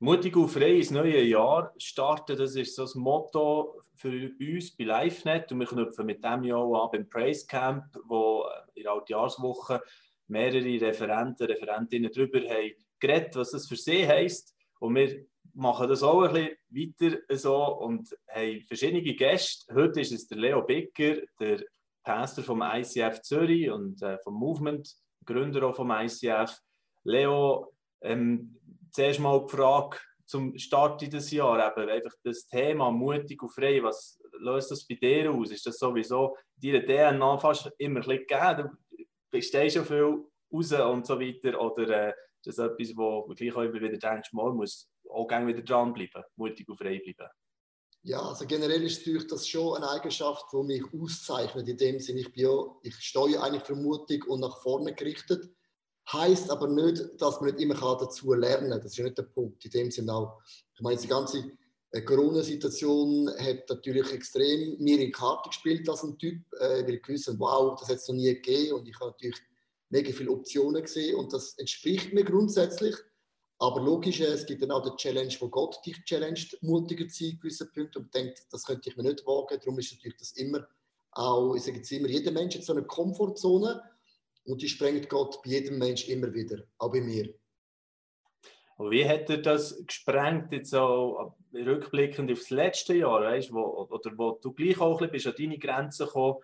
Mutig und frei ins neue Jahr starten, das ist so das Motto für uns bei LiveNet und wir knüpfen mit dem Jahr auch an beim Praise Camp, wo in der Altjahrswoche mehrere Referenten, Referentinnen darüber haben geredet, was das für sie heisst und wir machen das auch ein bisschen weiter so und haben verschiedene Gäste. Heute ist es der Leo Bicker, der Pastor vom ICF Zürich und äh, vom Movement, Gründer auch vom ICF. Leo, ähm, zuerst mal die Frage zum Start dieses Jahr, eben einfach das Thema mutig und frei, was löst das bei dir aus? Ist das sowieso in deiner DNA fast immer ein bisschen gegeben? Du stehst schon viel raus und so weiter oder äh, ist das etwas, wo du gleich auch immer wieder denkst, man muss auch gerne wieder dranbleiben, mutig und frei bleiben? Ja, also generell ist natürlich das schon eine Eigenschaft, die mich auszeichnet. In dem Sinne, ich, bin ja, ich stehe eigentlich für mutig und nach vorne gerichtet. Heißt aber nicht, dass man nicht immer dazu lernen kann. Das ist nicht der Punkt. In dem Sinne auch, ich meine, die ganze äh, Corona-Situation hat natürlich extrem mir in Karte gespielt als ein Typ, äh, weil ich gewusst wow, das hat es noch nie gegeben und ich habe natürlich mega viele Optionen gesehen und das entspricht mir grundsätzlich. Aber logisch, es gibt dann auch die Challenge, wo Gott dich challenged, mutiger zu sein, gewissen Punkten und denkt, das könnte ich mir nicht wagen. Darum ist natürlich das immer auch, ich sage jetzt immer, jeder Mensch hat so eine Komfortzone und die sprengt Gott bei jedem Mensch immer wieder, auch bei mir. Und wie hat er das gesprengt, jetzt so rückblickend aufs letzte Jahr, weißt, wo, oder wo du gleich auch ein bisschen bist an deine Grenzen gekommen,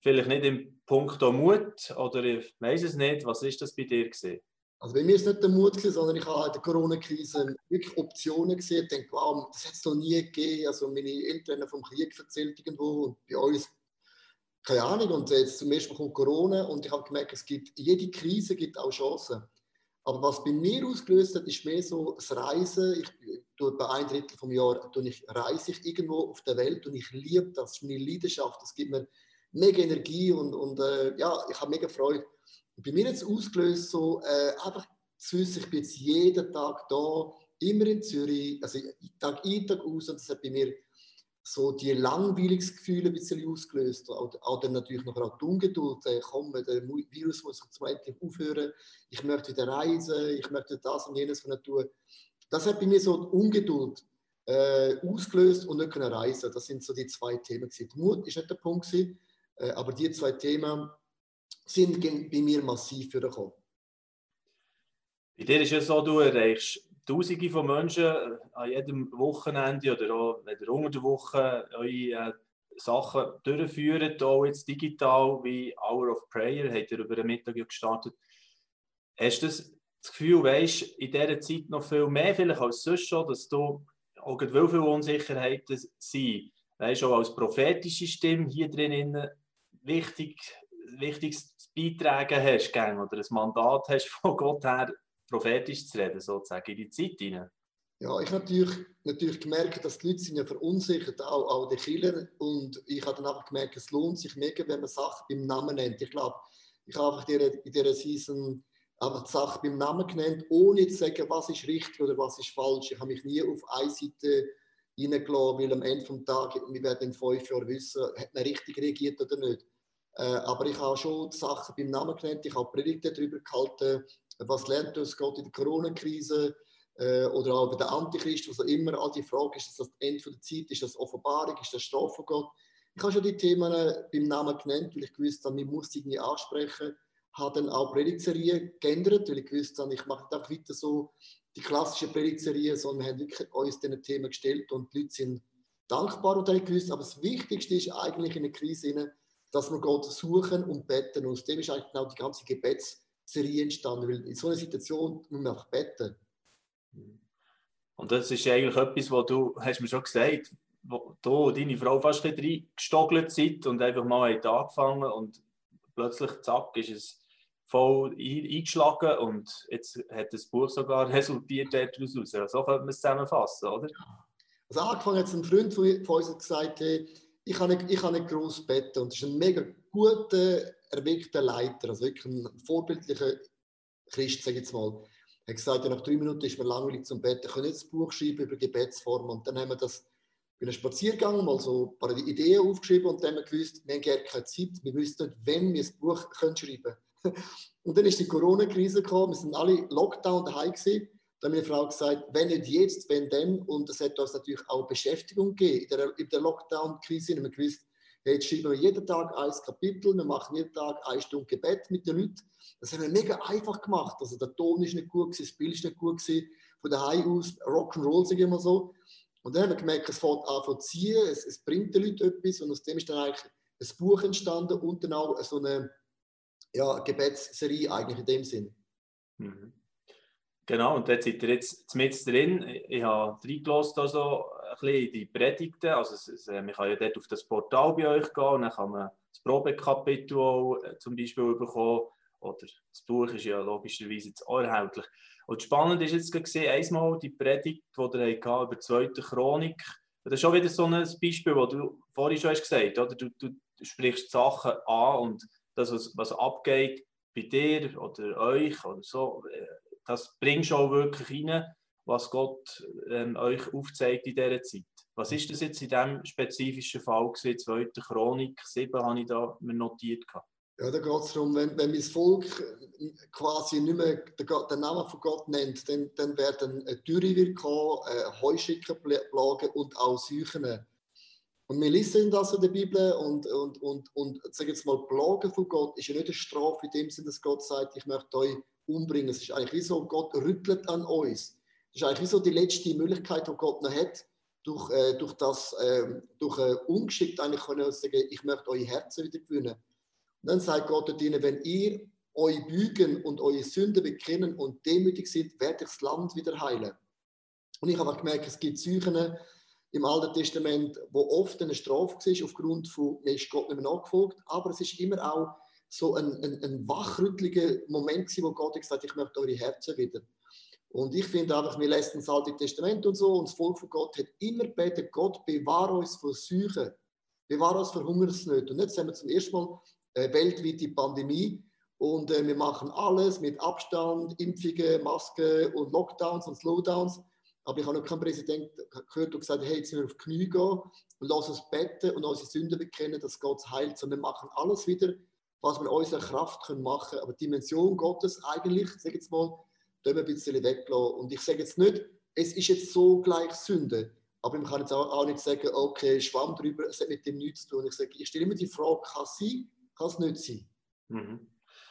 vielleicht nicht im Punkt Mut, oder ich weiß es nicht, was ist das bei dir gesehen? Also bei mir ist es nicht der Mut, gewesen, sondern ich habe in der Corona-Krise wirklich Optionen gesehen. Ich denke, wow, das hat es noch nie gegeben. Also meine Eltern haben vom Krieg erzählt irgendwo und bei uns, keine Ahnung. Und jetzt zum ersten Mal kommt Corona und ich habe gemerkt, es gibt, jede Krise gibt auch Chancen. Aber was bei mir ausgelöst hat, ist mehr so das Reisen. Ich tue bei ein Drittel vom Jahr ich, reise ich irgendwo auf der Welt und ich liebe das. Das ist meine Leidenschaft. Das gibt mir mega Energie und, und äh, ja, ich habe mega Freude. Und bei mir jetzt ausgelöst, so äh, einfach zu wissen, ich bin jetzt jeden Tag da, immer in Zürich, also Tag ein, Tag aus, und das hat bei mir so die Langweilungsgefühle ein bisschen ausgelöst. Auch, dann natürlich noch die Ungeduld, äh, komm, der Virus muss zum endlich aufhören, ich möchte wieder reisen, ich möchte das und jenes von tun. Das hat bei mir so die Ungeduld äh, ausgelöst und nicht können reisen. Das sind so die zwei Themen. Die Mut ist nicht der Punkt, gewesen, äh, aber die zwei Themen sind bei mir massiv vorgekommen. Bei dir ist es so, du erreichst Tausende von Menschen an jedem Wochenende oder auch ihr unter der Woche eure äh, Sachen durchführt, auch jetzt digital wie Hour of Prayer, habt ihr über den Mittag gestartet. Hast du das, Gefühl, weißt in dieser Zeit noch viel mehr vielleicht als sonst schon, dass du auch weil viele Unsicherheiten sind, weißt auch als prophetische Stimme hier drin wichtig, wichtiges beitragen hast oder ein Mandat hast von Gott her, prophetisch zu reden, sozusagen, in die Zeit hinein? Ja, ich habe natürlich, natürlich gemerkt, dass die Leute sind ja verunsichert, auch, auch die Killer. Und ich habe dann einfach gemerkt, es lohnt sich mega, wenn man Sachen beim Namen nennt. Ich glaube, ich habe einfach in dieser Season einfach die Sachen beim Namen genannt, ohne zu sagen, was ist richtig oder was ist falsch. Ich habe mich nie auf eine Seite reingelassen, weil am Ende des Tages, wir werden in fünf Jahren wissen, hat man richtig reagiert oder nicht. Äh, aber ich habe schon die Sachen beim Namen genannt, ich habe Predigten darüber gehalten, was lernt uns Gott in der Corona-Krise äh, oder auch bei der Antichrist, was auch immer, all die Fragen, ist das das Ende der Zeit, ist das Offenbarung, ist das Strafe von Gott? Ich habe schon die Themen äh, beim Namen genannt, weil ich gewusst habe, ich muss sie irgendwie ansprechen. Habe dann auch Predigtserien geändert, weil ich gewusst habe, ich mache einfach weiter so die klassische Predigtserie, sondern wir haben wirklich uns diesen Themen gestellt und die Leute sind dankbar und haben gewusst, aber das Wichtigste ist eigentlich in der Krise, dass wir Gott suchen und beten. Und aus dem ist eigentlich genau die ganze Gebetsserie entstanden, weil in so einer Situation muss man einfach beten. Und das ist eigentlich etwas, was du, hast mir schon gesagt, wo du und deine Frau fast ein bisschen reingestogelt seid und einfach mal angefangen und plötzlich, zack, ist es voll eingeschlagen und jetzt hat das Buch sogar resultiert daraus. So könnte man es zusammenfassen, oder? Also angefangen hat ein Freund von uns gesagt, hey, ich kann nicht, ich kann nicht gross beten. Und das ist ein mega guter, erweckter Leiter, also wirklich ein vorbildlicher Christ, sage ich jetzt mal. Er hat gesagt, ja, nach drei Minuten ist mir langweilig zum Beten. Ich kann jetzt ein Buch schreiben über Gebetsformen. Und dann haben wir das bei einem Spaziergang mal so ein paar Ideen aufgeschrieben und dann haben wir gewusst, wir haben gar keine Zeit. Wir wussten nicht, wenn wir ein Buch können schreiben können. Und dann ist die Corona-Krise gekommen. Wir sind alle Lockdown daheim gewesen. dann hat meine Frau gesagt, wenn nicht jetzt, wenn dann. Und es hat uns natürlich auch Beschäftigung gegeben. In der, der Lockdown-Krise haben wir gewusst, jetzt schreiben wir jeden Tag ein Kapitel, wir machen jeden Tag eine Stunde Gebet mit den Leuten. Das haben wir mega einfach gemacht. Also der Ton ist nicht gut, das Bild ist nicht gut. Von daheim aus, Rock'n'Roll, sage ich immer so. Und dann haben wir gemerkt, es fängt an zu ziehen, es, es bringt den Leuten etwas und aus dem ist dann eigentlich ein Buch entstanden und dann auch so eine ja, Gebetsserie eigentlich in dem Sinn. Mhm. Genau, und dort seid ihr jetzt mit drin. Ich habe reingelassen also in die Predigten. Also es, es, äh, man kann ja dort auf das Portal bei euch gehen und dann kann man das Probekapitel auch, äh, zum Beispiel bekommen. Oder das Buch ist ja logischerweise jetzt auch erhältlich. Und spannend ist jetzt gesehen, einmal die Predigt, die ihr habt über die zweite Chronik. Das ist schon wieder so ein Beispiel, das du vorhin schon hast gesagt hast. Du, du, du sprichst Sachen an und das, was, was abgeht bei dir oder euch oder so, äh, das bringst du auch wirklich rein, was Gott ähm, euch aufzeigt in dieser Zeit. Was ist das jetzt in diesem spezifischen Fall gewesen? Zweite Chronik 7 habe ich da notiert. Gehabt. Ja, da geht es darum, wenn, wenn mein Volk äh, quasi nicht mehr den, Namen von Gott nennt, dann, dann werden Dürre wird kommen, äh, Heuschreckenplagen und auch Seuchen. Und wir lesen das in der Bibel und, und, und, und sag jetzt mal, Plagen von Gott ist ja nicht eine Strafe in dem Sinne, dass Gott sagt, ich möchte euch umbringen. Es ist eigentlich wie so, Gott rüttelt an uns. Das ist eigentlich wie so die letzte Möglichkeit, die Gott noch hat, durch, äh, durch das, äh, durch äh, ungeschickt eigentlich können sagen, ich möchte eure Herzen wieder gewinnen. Und dann sagt Gott ihnen, wenn ihr euch bügen und eure Sünden bekennen und demütig sind, werde ich das Land wieder heilen. Und ich habe gemerkt, es gibt Seuchen im Alten Testament, wo oft eine Strafe war, aufgrund von, mir ist Gott nicht mehr nachgefolgt, aber es ist immer auch so ein, ein, ein wachrüttliger Moment wo Gott gesagt hat, ich möchte eure Herzen wieder. Und ich finde einfach, wir lesen das Alte Testament und so, und das Volk von Gott hat immer gebeten, Gott bewahre uns vor Seuchen, bewahre uns vor Hungersnöten. Und jetzt haben wir zum ersten Mal äh, weltweit Pandemie und äh, wir machen alles mit Abstand, Impfungen, Masken und Lockdowns und Slowdowns. Aber ich habe noch keinen Präsidenten gehört, der gesagt hat, hey, jetzt müssen wir auf die Knie gehen und lass uns beten und unsere Sünden bekennen, dass Gott heilt. Sondern wir machen alles wieder was wir in unserer Kraft können machen können. Aber die Dimension Gottes eigentlich, sage jetzt mal, da wir ein bisschen weglassen. Und ich sage jetzt nicht, es ist jetzt so gleich Sünde. Aber man kann jetzt auch, nicht sagen, okay, Schwamm drüber, es hat mit dem nichts zu tun. Ich sage, ich stelle immer die Frage, kann es sein, kann es nicht sein? Mhm.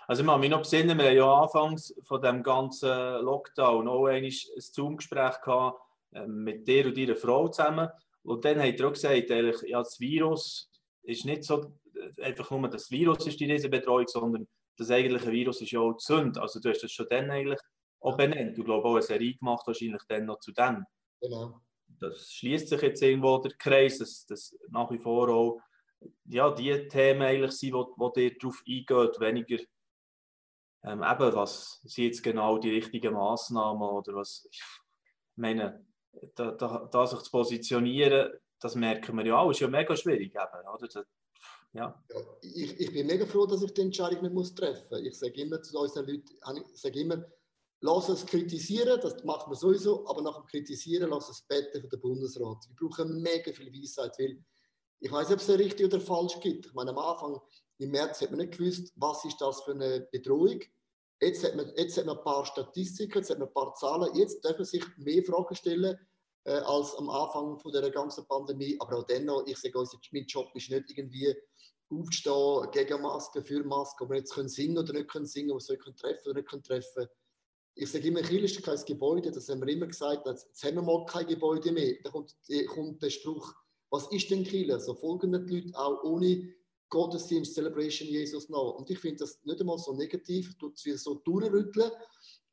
Also ich mich noch besinnen, wir haben ja anfangs von dem ganzen Lockdown auch ein Zoom-Gespräch gehabt äh, mit dir und deiner Frau zusammen. Und dann hat er auch gesagt, ja, das Virus ist nicht so einfach nur das Virus ist die Riesenbetreuung, sondern das eigentliche Virus ist ja auch die Sünde. Also du hast das schon dann eigentlich auch benannt. Du glaubst auch eine Serie gemacht, wahrscheinlich dann noch zu dem. Genau. Das schließt sich jetzt irgendwo der Kreis, dass, dass nach wie vor auch ja, die Themen eigentlich sind, wo, wo dir darauf eingeht, weniger ähm, eben, was sind jetzt genau die richtigen Massnahmen oder was, ich meine, da, da, da sich zu positionieren, das merken wir ja auch, ist ja mega schwierig eben, oder? Ja. ja ich, ich, bin mega froh, dass ich die Entscheidung nicht muss treffen muss. Ich sage immer zu unseren Leuten, ich sage immer, lass uns kritisieren, das macht man sowieso, aber nach dem Kritisieren lass uns beten für den Bundesrat. Wir brauchen mega viel Weisheit, weil ich weiß nicht, ob es richtig oder falsch gibt. Ich meine, am Anfang, im März, hat man nicht gewusst, was ist das für eine Bedrohung. Jetzt hat man, jetzt hat man ein paar Statistiken, jetzt hat man ein paar Zahlen. Jetzt darf man sich mehr Fragen stellen äh, als am Anfang von der ganzen Pandemie. Aber auch dennoch, ich sage uns, mein Job ist nicht irgendwie aufstehen gegen Masken, für Masken, ob wir jetzt können singen oder nicht können singen, ob wir es können treffen oder nicht können treffen. Ich sage immer, Kiel ist kein Gebäude, das haben wir immer gesagt, jetzt haben wir mal kein Gebäude mehr. Da kommt, kommt der Spruch, was ist denn Kiel? So also folgen die Leute auch ohne Gottesdienst, Celebration Jesus nach. Und ich finde das nicht einmal so negativ, tut es so durchrütteln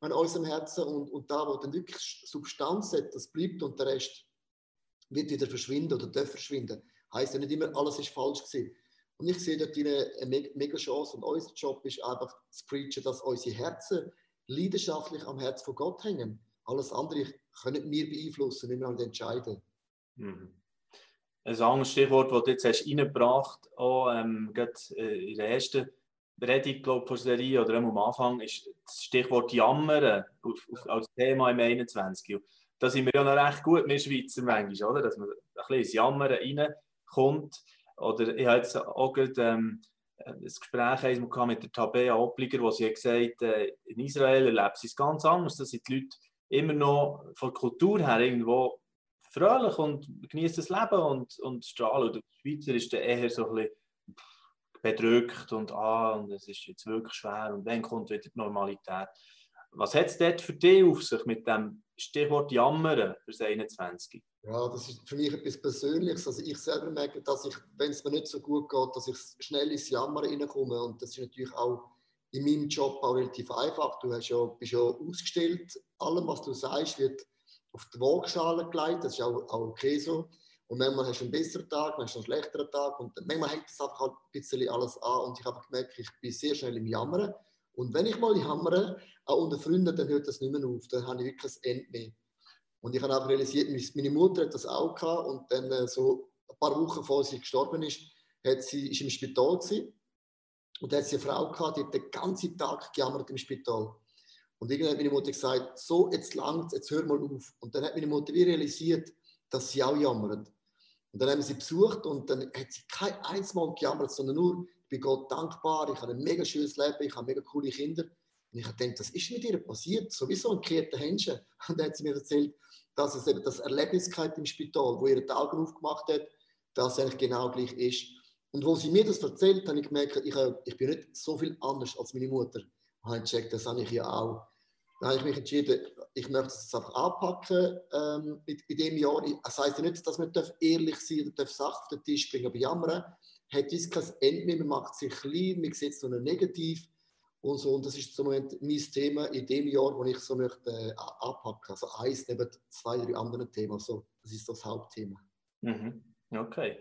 an unserem Herzen und, und da, wo dann wirklich Substanz hat, das bleibt und der Rest wird wieder verschwinden oder darf verschwinden. Heißt ja nicht immer, alles ist falsch gewesen. Und ich sehe dort eine mega Chance und unser Job ist einfach zu preachen, dass unsere Herzen leidenschaftlich am Herz von Gott hängen. Alles andere können wir beeinflussen, wenn wir halt entscheiden. Mhm. Ein anderes Stichwort, das du jetzt hast reingebracht hast, auch ähm, äh, in der ersten Predigt glaube der Serie oder am Anfang, ist das Stichwort Jammern auf, auf, als Thema im 21. da sind wir ja noch recht gut, wir Schweizer manchmal, oder? dass man ein bisschen ins Jammern reinkommt. Oder ich habe jetzt auch gerade, ähm, ein Gespräch mit der Tabea Obliger, wo sie gesagt hat, äh, in Israel erlebt sie es ganz anders. Da sind die Leute immer noch von der Kultur her irgendwo fröhlich und genießt das Leben und, und strahlen. Und der Schweizer ist dann eher so ein bisschen bedrückt und ah, und es ist jetzt wirklich schwer und dann kommt wieder die Normalität. Was hat es dort für dich auf sich mit dem Stichwort Jammern für das 21? Ja, das ist für mich etwas Persönliches. Also ich selber merke, dass ich, wenn es mir nicht so gut geht, dass ich schnell ins Jammern reinkomme. Und das ist natürlich auch in meinem Job auch relativ einfach. Du hast ja, bist ja ausgestellt. Allem, was du sagst, wird auf die Waagschale gelegt. Das ist auch, auch okay so. Und manchmal hast du einen besseren Tag, manchmal einen schlechteren Tag. Und manchmal hängt das einfach halt ein bisschen alles an. Und ich habe gemerkt, ich bin sehr schnell im Jammern. Und wenn ich mal jammere, auch unter Freunden, dann hört das nicht mehr auf. Dann habe ich wirklich ein Ende mehr. Und ich habe auch realisiert, meine Mutter hat das auch gehabt. Und dann äh, so ein paar Wochen bevor sie gestorben ist, hat sie, ist im Spital gewesen. Und da hat sie eine Frau gehabt, die hat den ganzen Tag gejammert im Spital. Und irgendwann hat meine Mutter gesagt, so, jetzt langt jetzt hör mal auf. Und dann hat meine Mutter wie realisiert, dass sie auch jammert. Und dann haben wir sie besucht und dann hat sie kein einziges Mal gejammert, sondern nur, ich bin Gott dankbar, ich habe ein mega schönes Leben, ich habe mega coole Kinder. Und ich habe gedacht, was ist mit ihr passiert? Sowieso ein gekehrter Händchen. Und dann hat sie mir erzählt, dass es eben das Erlebnis im Spital, wo ihre Augen aufgemacht hat, dass es eigentlich genau gleich ist. Und wo sie mir das erzählt, habe ich gemerkt, ich, ich bin nicht so viel anders als meine Mutter. Und habe gecheckt, das habe ich ja auch. Dann habe ich mich entschieden, ich möchte es einfach anpacken ähm, in, in dem Jahr. Das heisst ja nicht, dass man ehrlich sein darf oder Sachen auf den Tisch bringen, aber jammern hat uns kein Ende mehr, man macht sich klein, man sieht es nur negativ und so. Und das ist zum Moment mein Thema in dem Jahr, wo ich so möchte äh, anpacken. Also eins neben zwei, drei anderen Themen. Also, das ist das Hauptthema. Mhm. Okay.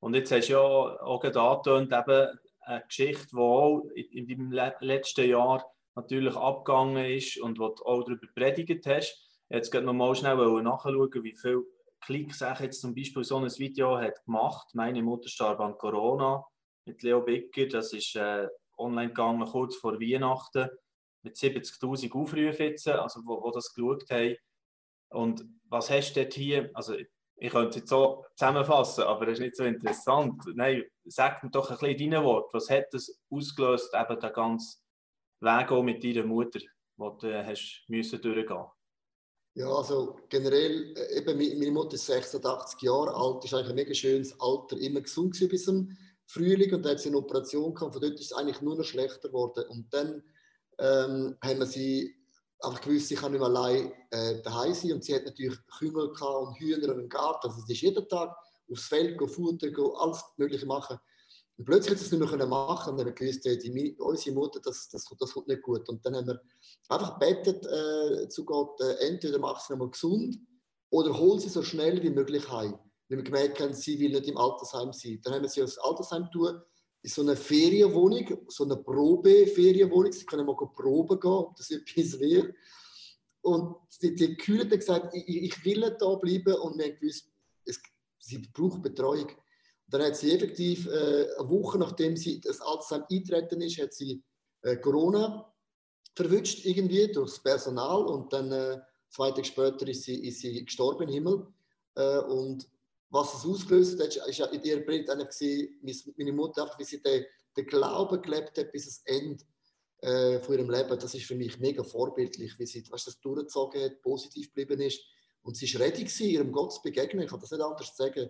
Und jetzt hast du ja auch gerade eben eine Geschichte, die auch in deinem letzten Jahr natürlich abgegangen ist und wo du auch darüber predigt hast. Jetzt geht noch mal schnell nachschauen, wie viele Klicks ich jetzt zum Beispiel so ein Video hat gemacht. Meine Mutter starb an Corona mit Leo Bicker. Das ist äh, online gegangen kurz vor Weihnachten mit 70.000 Aufrufen jetzt, also wo, wo das geschaut haben. Und was hast du dort hier? Also ich könnte es jetzt so zusammenfassen, aber das ist nicht so interessant. Nein, sag mir doch ein bisschen deine Worte. Was hat das ausgelöst, eben der ganze Weg auch mit deiner Mutter, wo du äh, hast müssen durchgehen Ja, also generell, äh, eben meine Mutter ist 86 Jahre alt, ist eigentlich ein mega schönes Alter, immer gesund bis zum Frühling und dann hat sie eine Operation gehabt, von dort ist es eigentlich nur noch schlechter geworden. Und dann ähm, haben wir sie einfach gewusst, sie kann nicht mehr allein äh, daheim sein und sie hat natürlich Kümmel und Hühner einen Garten, also sie ist jeden Tag aufs Feld, go Futter, go alles Mögliche machen. Und plötzlich hat es nicht mehr machen und haben gewusst, die, unsere Mutter, das, das, das kommt nicht gut. Und dann haben wir einfach gebetet äh, zu Gott, äh, entweder mach sie nochmal gesund oder hol sie so schnell wie möglich heim. Wenn wir gemerkt haben, sie will nicht im Altersheim sein. Dann haben wir sie aufs Altersheim tun, in so eine Ferienwohnung, so eine Probe-Ferienwohnung. Sie können mal proben gehen, ob das etwas wäre. Und die, die Kühle hat gesagt, ich, ich will da bleiben und wir haben gewusst, es, sie braucht Betreuung. Dann hat sie effektiv äh, eine Woche nachdem sie das Altersheim eintreten ist, hat sie äh, Corona verwünscht irgendwie durchs Personal und dann äh, zwei Tage später ist sie, ist sie gestorben im Himmel. Äh, und was es ausgelöst hat, ist ja in ihrer einer gesehen, meine Mutter einfach, wie sie den, den Glauben gelebt hat bis das Ende äh, von ihrem Leben. Das ist für mich mega vorbildlich, wie sie was das durchgezogen hat, positiv geblieben ist. Und sie ist ready ihrem Gott zu begegnen. Ich kann das nicht anders sagen.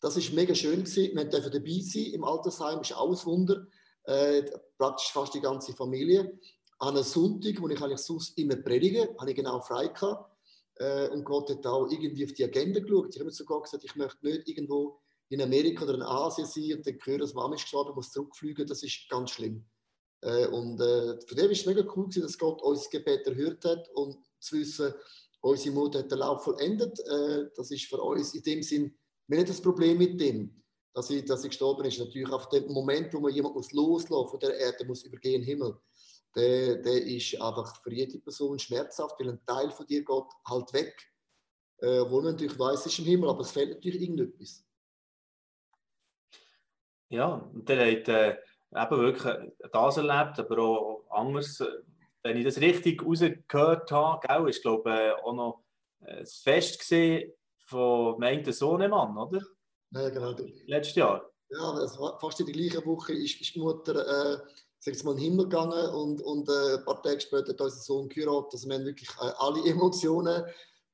Das ist mega schön gewesen. Wir durften dabei sein im Altersheim, ist alles Wunder. Äh, praktisch fast die ganze Familie. An einem Sonntag, wo ich eigentlich sonst immer predige, habe ich genau frei gehabt. Äh, und Gott hat auch irgendwie auf die Agenda geschaut. Ich habe sogar gesagt, ich möchte nicht irgendwo in Amerika oder in Asien sein und dann hören, dass Mama ist gestorben, muss zurückfliegen. Das ist ganz schlimm. Äh, und äh, von dem ist es mega cool gewesen, dass Gott unser Gebet erhört hat und zu wissen, unsere Mutter hat den Lauf vollendet. Äh, das ist für uns in dem Sinn wir haben das Problem mit dem, dass sie, dass gestorben ist. Natürlich auf dem Moment, wo man jemanden muss von der Erde, muss übergehen Himmel, der, der ist einfach für jede Person schmerzhaft, weil ein Teil von dir geht halt weg, äh, wo man natürlich weiß, es ist im Himmel, aber es fehlt natürlich irgendetwas. Ja, und der hat äh, eben wirklich das erlebt, aber auch anders. Wenn ich das richtig rausgehört habe, gell, ist glaube ich auch noch äh, das Fest gesehen von meinem Sohnemann, oder? Ja, genau. Letztes Jahr. Ja, war fast in der gleichen Woche ist, ist die Mutter äh, sechs Mal in den Himmel gegangen und, und äh, ein paar Tage später hat unser Sohn geheiratet. Also wir haben wirklich äh, alle Emotionen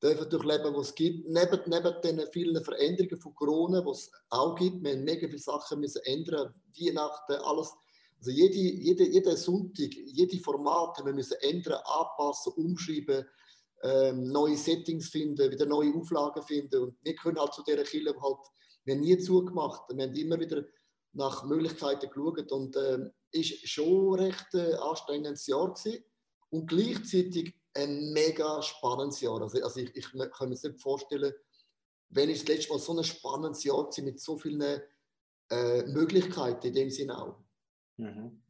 dürfen durchleben, die es gibt. Neben, neben den vielen Veränderungen von Corona, die es auch gibt, wir haben mega viele Sachen müssen ändern, Weihnachten, alles. Also jede, jede, jeden Sonntag, jede Format haben wir müssen ändern, anpassen, umschreiben, ähm, neue Settings finden, wieder neue Auflagen finden. Und wir können halt zu dieser Kille halt, wir haben nie zugemacht. Wir haben immer wieder nach Möglichkeiten geschaut und äh, ist schon recht äh, anstrengendes Jahr gewesen. Und gleichzeitig ein mega spannendes Jahr. Also, also ich, ich kann mir nicht vorstellen, wenn ich das letzte Mal so ein spannendes Jahr war mit so vielen äh, Möglichkeiten in dem Sinne auch. Mhm.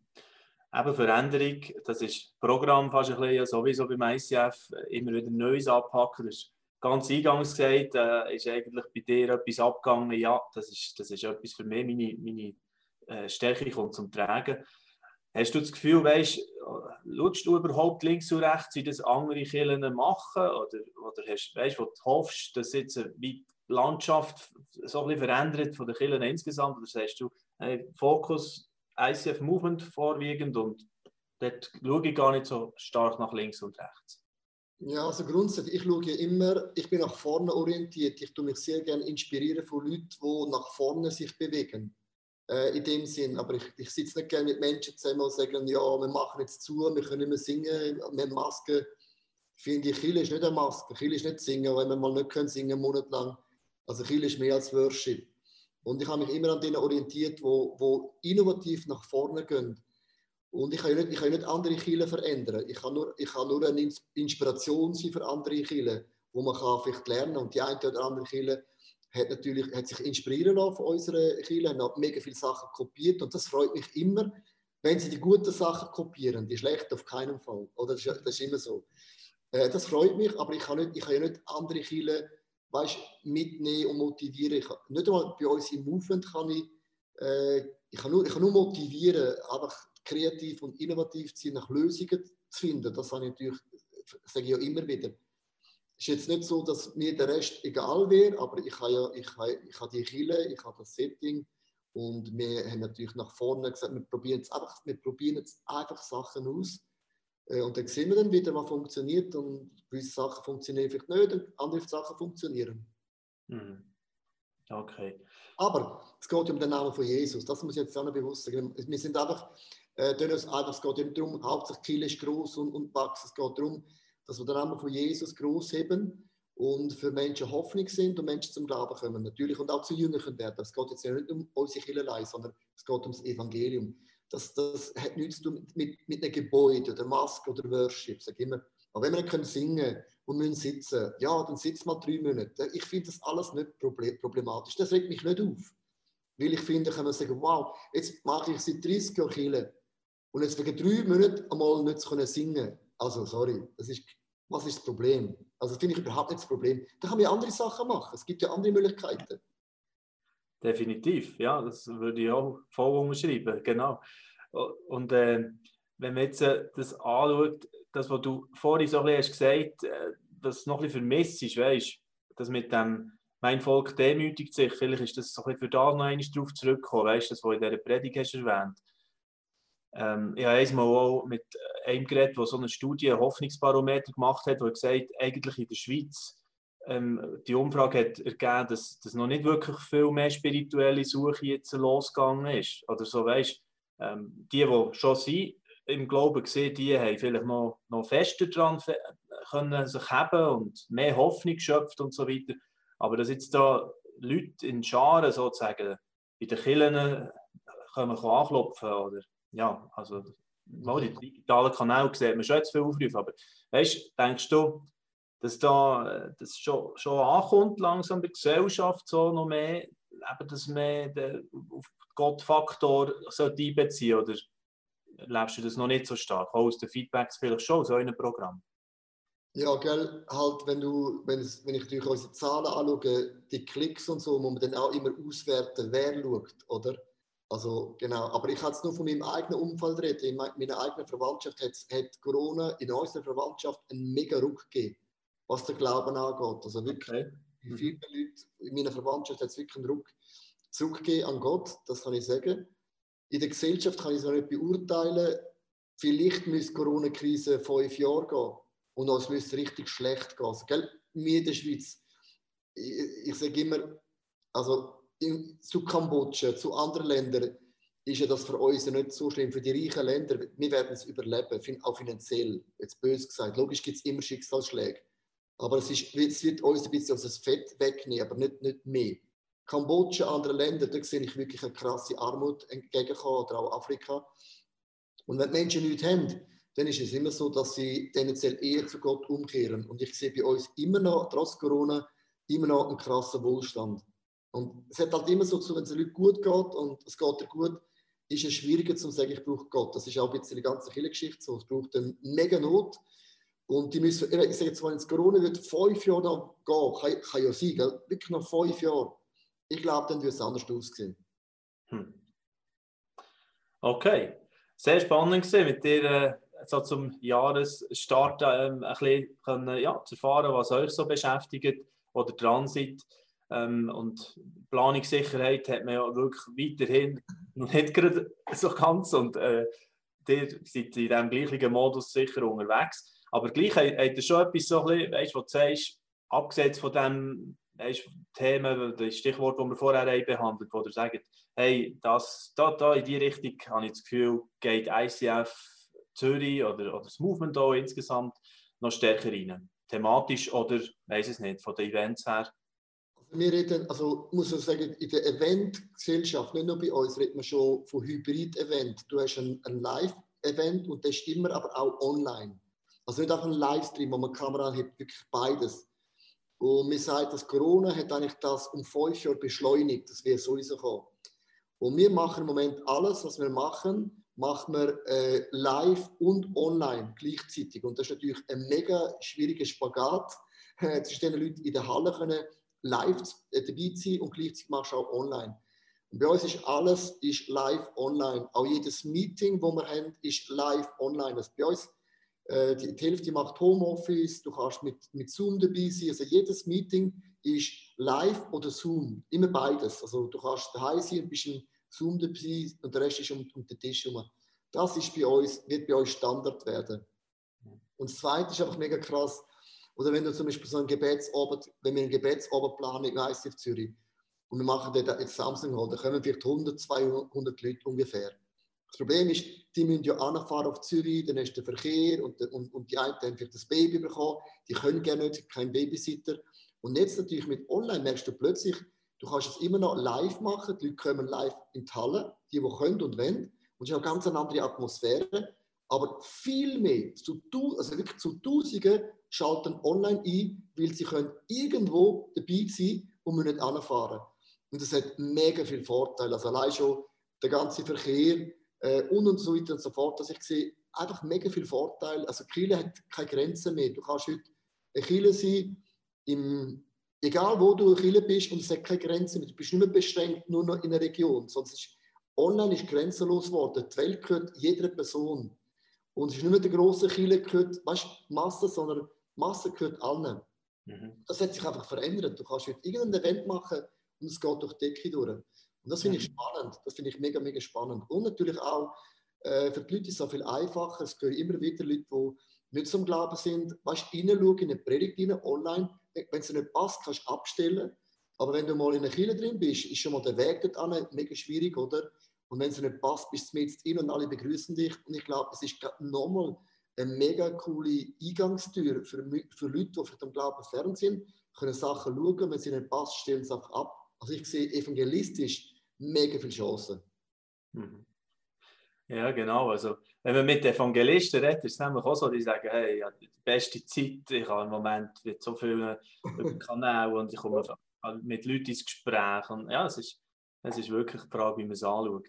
Eben Veränderung, das ist Programm fast ein bisschen, sowieso beim ICF, immer wieder Neues abpacken. Das ist ganz eingangs gesagt, äh, ist eigentlich bei dir etwas abgegangen, ja, das ist, das ist etwas für mich, meine, meine äh, Stärke kommt zum Tragen. Hast du das Gefühl, weißt, schaust du überhaupt links und rechts, wie das andere Kirchen machen? Oder, oder hast, weißt, wo du hoffst, dass jetzt die Landschaft so ein bisschen verändert von den Kirchen insgesamt? Oder sagst du, hey, Fokus ICF Movement vorwiegend und dort schaue ich gar nicht so stark nach links und rechts? Ja, also grundsätzlich, ich schaue immer, ich bin nach vorne orientiert. Ich tue mich sehr gerne inspirieren von Leuten, die nach vorne sich bewegen äh, in dem Sinn. Aber ich, ich sitze nicht gerne mit Menschen zusammen und sage, ja, wir machen jetzt zu, wir können nicht mehr singen, wir haben Masken. Finde ich, Chile ist nicht eine Maske, Chile ist nicht singen, wenn wir mal nicht können singen, einen Monat lang. Also Chile ist mehr als Worship. Und ich habe mich immer an denen orientiert, wo, wo innovativ nach vorne gehen. Und ich kann nicht, ich kann nicht andere Chile verändern. Ich kann, nur, ich kann nur eine Inspiration sein für andere Chile, wo man kann vielleicht lernen kann. Und die eine oder andere Chile hat, natürlich, hat sich inspirieren lassen von unserer Kirche, hat mega viele Sachen kopiert und das freut mich immer, wenn sie die guten Sachen kopieren, die schlechten auf keinen Fall. Oder das, ist, das ist immer so. Äh, das freut mich, aber ich kann, nicht, ich kann ja nicht andere Kirchen weißt, mitnehmen und motivieren. Ich nicht einmal bei uns im Movement kann ich, äh, ich, kann nur, ich kann nur motivieren, einfach kreativ und innovativ zu sein, nach Lösungen zu finden. Das habe ich natürlich, sage ich ja immer wieder ist jetzt nicht so, dass mir der Rest egal wäre, aber ich habe ja ich habe, ich habe die Kille, ich habe das Setting und wir haben natürlich nach vorne gesagt, wir probieren jetzt einfach, wir probieren jetzt einfach Sachen aus und dann sehen wir dann wieder, was funktioniert und gewisse Sachen funktionieren vielleicht nicht und andere Sachen funktionieren. Mhm. Okay. Aber es geht um den Namen von Jesus, das muss ich jetzt auch noch bewusst sagen. Wir sind einfach, äh, einfach es geht nicht darum, hauptsächlich Kiel ist groß und, und wächst, es geht darum, dass wir den Namen von Jesus groß heben und für Menschen Hoffnung sind und Menschen zum Glauben kommen. Natürlich und auch zu Jüngern werden. Es geht jetzt nicht um unsere Kirchenlei, sondern es geht ums Evangelium. Das, das hat nichts zu tun mit, mit einem Gebäude oder Maske oder Worship. Sag immer, aber wenn wir nicht singen können und müssen sitzen, ja, dann sitzt mal drei Monate. Ich finde das alles nicht problematisch. Das regt mich nicht auf. Weil ich finde, kann man sagen, wow, jetzt mache ich seit 30 Jahren Kirche und jetzt wegen drei Monaten einmal nicht zu singen. Also, sorry, das ist was ist das Problem? Also, das finde ich überhaupt nicht das Problem. Da kann man ja andere Sachen machen. Es gibt ja andere Möglichkeiten. Definitiv, ja, das würde ich auch voll unterschreiben, genau. Und äh, wenn man jetzt äh, das anschaut, das, was du vorhin so ein bisschen hast gesagt äh, was noch ein bisschen vermisst ist, weißt das mit dem, mein Volk demütigt sich, vielleicht ist das so ein bisschen für da noch einmal drauf zurückgekommen, weißt du, das, was du in dieser Predigt hast erwähnt ähm, ich habe einmal auch mit einem geredet, der so eine Studie, ein Hoffnungsbarometer gemacht hat, wo er gesagt eigentlich in der Schweiz ähm, die Umfrage hat ergeben, dass, dass noch nicht wirklich viel mehr spirituelle Suche jetzt losgegangen ist. Oder so, weißt ähm, die, die schon sind, im Glauben gesehen, die haben vielleicht noch, noch fester dran können sich haben und mehr Hoffnung geschöpft und so weiter. Aber dass jetzt da Leute in Scharen sozusagen in den Kirchen können anklopfen oder ja, also mal die digitalen Kanäle sieht man schon jetzt viel Aufrufe, aber weißt, denkst du, dass da das schon, schon ankommt langsam der Gesellschaft so noch mehr, eben, dass man den, auf den Gottfaktor einbeziehen oder lebst du das noch nicht so stark? Auch aus den Feedbacks vielleicht schon, so in einem Programm? Ja, gell, halt, wenn, du, wenn, ich durch unsere Zahlen anschaue, die Klicks und so, muss man dann auch immer auswerten, wer schaut, oder? Also genau, aber ich kann es nur von meinem eigenen Umfeld reden. In meiner eigenen Verwandtschaft hat Corona in unserer Verwandtschaft einen mega Ruck gegeben, was den Glauben angeht. Also wirklich, okay. mhm. viele Leute in meiner Verwandtschaft hat es wirklich einen Ruck zurückgegeben an Gott, das kann ich sagen. in der Gesellschaft kann ich es noch nicht beurteilen. Vielleicht müsste die Corona-Krise fünf Jahre gehen und es müsste richtig schlecht gehen. Also, gell? Wir in der Schweiz, ich, ich sage immer, also in, zu Kambodscha, zu anderen Ländern, ist ja das für uns nicht so schlimm. Für die reichen Länder, wir werden es überleben, auch finanziell, jetzt bös gesagt. Logisch gibt es immer Schicksalsschläge. Aber es, ist, es wird uns ein bisschen aus das Fett wegnehmen, aber nicht, nicht mehr. Kambodscha, andere Länder, da sehe ich wirklich eine krasse Armut entgegenkommen, oder auch Afrika. Und wenn die Menschen nichts haben, dann ist es immer so, dass sie tendenziell eher zu Gott umkehren. Und ich sehe bei uns immer noch, trotz Corona, immer noch einen krassen Wohlstand. Und es hat halt immer so zu, wenn es den Leuten gut geht und es geht dir gut, ist es schwieriger zu sagen, ich brauche Gott. Das ist auch ein bisschen die ganze Kirchengeschichte so. Es braucht eine mega Not. Und die müssen, ich sage jetzt, wenn es Corona wird, fünf Jahre noch gehen, kann, kann ja sein, gell? wirklich noch fünf Jahre. Ich glaube, dann würde es anders aussehen. Hm. Okay, sehr spannend gesehen mit dir äh, so zum Jahresstart ähm, ein bisschen können, ja, zu erfahren, was euch so beschäftigt oder dran seid. Ähm, und Planungssicherheit hat man ja wirklich weiterhin noch nicht gerade so ganz. Und äh, ihr seid in diesem gleichen Modus sicher unterwegs. Aber gleich hat er schon etwas so ein weißt, was du sagst, abgesehen von dem weißt, Themen, das Stichwort, das wir vorher behandelt wo ihr sagt, hey, das, da, da in die Richtung habe ich das Gefühl, geht ICF Zürich oder, oder das Movement auch insgesamt noch stärker rein. Thematisch oder, weiß es nicht, von den Events her? wir reden, also muss ich sagen, in der Eventgesellschaft, nicht nur bei uns, reden wir schon von Hybrid-Event. Du hast ein, ein Live-Event und das ist immer aber auch online. Also nicht einfach ein Livestream, wo man Kamera hat, wirklich beides. Und mir sagt, dass Corona hat eigentlich das um fünf Jahre beschleunigt, das wäre sowieso kommen. Und wir machen im Moment alles, was wir machen, machen wir äh, live und online gleichzeitig. Und das ist natürlich ein mega schwieriger Spagat. Jetzt den Leuten in der Halle können live äh, dabei sein und gleichzeitig machst du auch online. Und bei uns ist alles ist live online. Auch jedes Meeting, das wir haben, ist live online. Also bei uns, äh, die, die, Hälfte macht Homeoffice, du kannst mit, mit Zoom dabei sein. Also jedes Meeting ist live oder Zoom. Immer beides. Also du kannst daheim sein und bist im Zoom dabei und der Rest ist um, um den Tisch herum. Das ist bei uns, wird bei uns Standard werden. Und das Zweite ist einfach mega krass, oder wenn du zum Beispiel so ein Gebetsabend, wenn wir einen Gebetsabend planen in ICF Zürich und wir machen den jetzt Samstag dann kommen vielleicht 100, 200 Leute ungefähr. Das Problem ist, die müssen ja anfahren auf Zürich, dann ist der Verkehr und, und, und die einen haben vielleicht das Baby bekommen, die können gerne nicht, kein Babysitter. Und jetzt natürlich mit Online merkst du plötzlich, du kannst es immer noch live machen, die Leute kommen live in die Halle, die, die können und wollen. Und es ist auch ganz eine andere Atmosphäre. Aber viel mehr, zu, also wirklich zu Tausenden schalten online ein, weil sie können irgendwo dabei sein und müssen nicht anfahren. Und das hat mega viele Vorteile. Also allein schon der ganze Verkehr äh, und, und so weiter und so fort. Also ich sehe einfach mega viele Vorteile. Also Kiel hat keine Grenzen mehr. Du kannst heute ein Kiel sein, im, egal wo du ein Kiel bist, und es hat keine Grenzen mehr. Du bist nicht mehr beschränkt nur noch in einer Region. Sonst ist, online ist grenzenlos geworden. Die Welt gehört jeder Person. Und es ist nicht mehr der große Kiel gehört, weißt, Masse, sondern Masse gehört allen. Mhm. Das hat sich einfach verändert. Du kannst heute irgendein Event machen und es geht durch die Decke durch. Und das finde ich spannend. Das finde ich mega, mega spannend. Und natürlich auch äh, für die Leute ist es so viel einfacher. Es gehören immer wieder Leute, die nicht zum Glauben sind. Weißt du, reinschauen in eine Predigt rein, online. Wenn es dir nicht passt, kannst du abstellen. Aber wenn du mal in einer Kirche drin bist, ist schon mal der Weg dort mega schwierig, oder? Und wenn es dir nicht passt, bist du mit in und alle begrüßen dich. Und ich glaube, es ist nochmal eine mega coole Eingangstür für, für Leute, die für den Glauben fern sind, können Sachen schauen, wenn sie nicht passt, stellen sie einfach ab. Also ich sehe evangelistisch mega viele Chancen. Mhm. Ja, genau. Also, wenn man mit Evangelisten redet, ist es nämlich auch so, die sagen, hey, ja, die beste Zeit, ich habe im Moment mit so vielen Kanälen und ich komme mit Leuten ins Gespräch. Und ja, es ist, es ist wirklich die Frage, wie man es anschaut.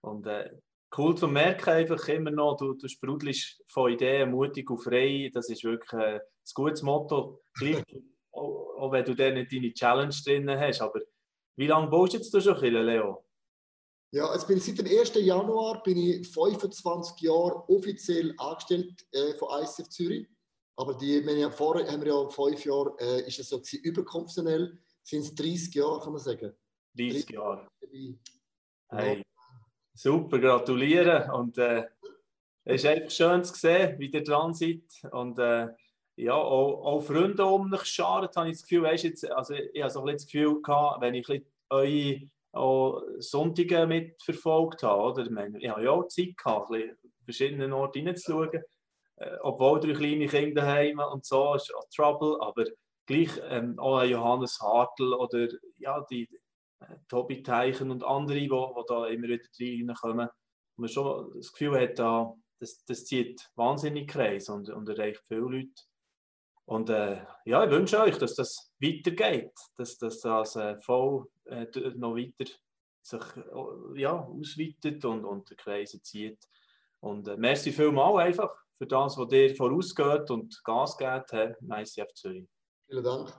Und äh, cool zu merken, einfach immer noch, du, du sprudelst von Ideen mutig und frei. Das ist wirklich äh, ein gutes Motto. auch, auch, wenn du da nicht deine Challenge drin hast. Aber wie lange baust du jetzt schon Kille, Leo? Ja, jetzt bin ich seit dem 1. Januar bin ich 25 Jahre offiziell angestellt äh, von ICF Zürich. Aber die, wir ja vorher haben wir ja fünf Jahre, äh, ist es so gewesen, überkonfessionell, sind es 30 Jahre, kann man sagen. 30 Jahre. Hey. Super, gratulieren. Und äh, es ist einfach schön zu sehen, wie ihr dran seid. Und äh, ja, auch, auch Freunde um mich scharen, habe ich das Gefühl, weißt, jetzt, also ich habe so ein das Gefühl gehabt, wenn ich eure auch Sonntage mitverfolgt habe, oder? Ich, meine, ich habe ja auch Zeit gehabt, ein bisschen verschiedenen Orten hineinzuschauen. Äh, obwohl drei kleine Kinder daheim und so, ist auch Trouble, aber gleich ähm, auch Johannes Hartl oder ja, die äh, Tobi Teichen und andere, die da immer wieder reinkommen, man schon das Gefühl hat, da, das, das zieht wahnsinnig Kreis und, und erreicht viele Leute. Und äh, ja, ich wünsche euch, dass das weitergeht, dass, das äh, voll äh, noch weiter sich äh, ja, ausweitet und, und die Kreise zieht. Und äh, merci vielmals einfach für das, was ihr vorausgeht und Gas gebt, Herr ICF Zürich. Vielen Dank.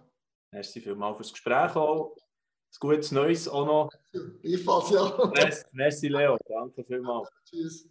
Merci vielmals fürs Gespräch auch. Ein gutes Neues auch noch. Ich fasse ja. Merci, Leo. Danke vielmals. Tschüss.